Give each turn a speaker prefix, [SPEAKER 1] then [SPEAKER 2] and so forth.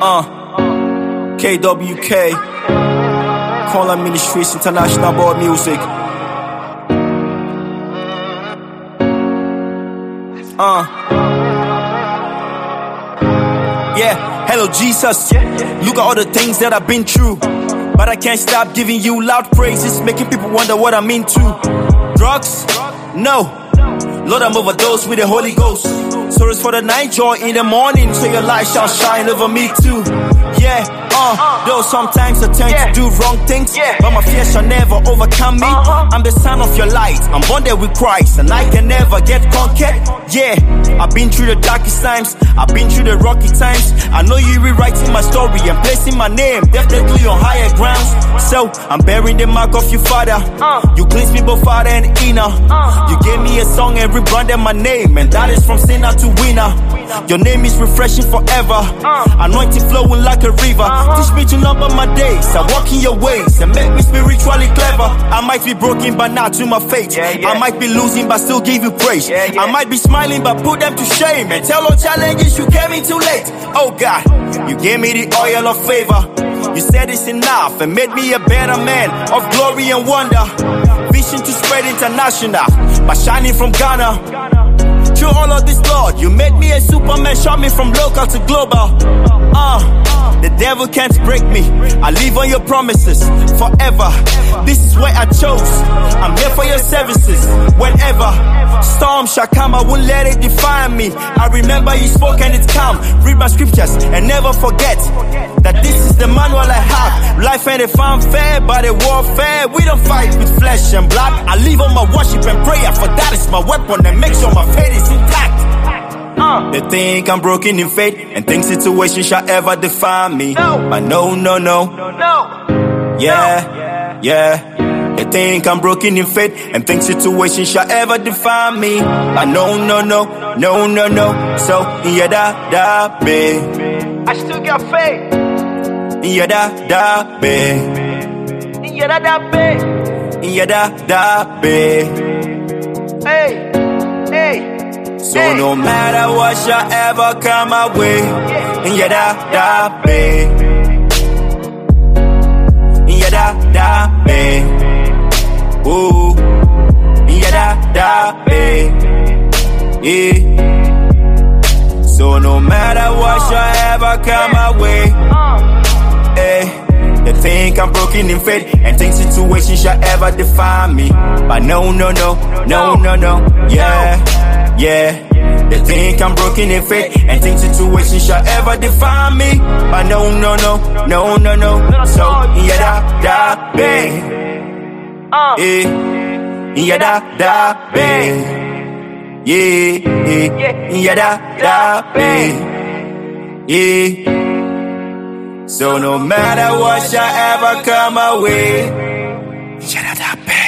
[SPEAKER 1] Uh, KWK, Konlaa Ministries International Board Music. Uh, yeah, hello Jesus. Look at all the things that I've been through. But I can't stop giving you loud praises, making people wonder what I'm into. Drugs? No. Lord, I'm overdosed with the Holy Ghost. Sorrows for the night, joy in the morning, so your light shall shine over me too. Yeah, uh, though sometimes I tend to do wrong things, but my fear shall never overcome me. I'm the son of I'm bonded with Christ, and I can never get conquered. Yeah, I've been through the darkest times, I've been through the rocky times. I know you rewriting my story and placing my name definitely on higher grounds. So I'm bearing the mark of your Father. Uh. You cleanse me both Father and inner. Uh. You gave me a song and rebranded my name, and that is from sinner to winner. Your name is refreshing forever. Uh. Anointing flowing like a river. Uh-huh. Teach me to number my days. I walk in your ways and make me spiritually clever. I might be broken, but not to my fate. I might be losing, but still give you praise. I might be smiling, but put them to shame. And tell all challenges you came in too late. Oh God, you gave me the oil of favor. You said it's enough and made me a better man of glory and wonder. Vision to spread international by shining from Ghana. Through all of this, Lord, you made me a superman, shot me from local to global. Uh, the devil can't break me. I live on your promises forever. This is where I chose. I'm here for your services whenever. Storm shall come, I won't let it define me. I remember you spoke and it's calm. Read my scriptures and never forget that this is the manual I have. Life ain't a fanfare, but a warfare. We don't fight with flesh and blood. I live on my worship and prayer, for that is my weapon and make sure my faith is intact. Uh. They think I'm broken in faith and think situation shall ever define me. No. But no, no, no. No. no. Yeah, yeah. They think I'm broken in faith and think situation shall ever define me. But no, no, no, no, no, no. So, yeah, da, da, babe.
[SPEAKER 2] I still got faith.
[SPEAKER 1] Yeah, da, da, babe.
[SPEAKER 2] Yeah, that, that big.
[SPEAKER 1] Yeah, da, da, babe.
[SPEAKER 2] Hey, hey.
[SPEAKER 1] So
[SPEAKER 2] Hey.
[SPEAKER 1] no matter what shall ever come my way, yeah, da, da, babe. Yeah, da, da, babe. Ooh, yeah, da, da, babe. Yeah. So no matter what shall uh, ever come my way. They think I'm broken in faith and think situation shall ever define me. But no, no, no, no, no, no, yeah, yeah. They think I'm broken in faith and think situation shall ever define me. But no, no, no, no, no, no. So, yeah, da, da, babe.
[SPEAKER 2] Uh,
[SPEAKER 1] Eh, yeah, da, da, babe. Yeah, yeah, yeah, da, da, babe. Yeah. So no matter what shall ever come my way, yeah, da, da, babe.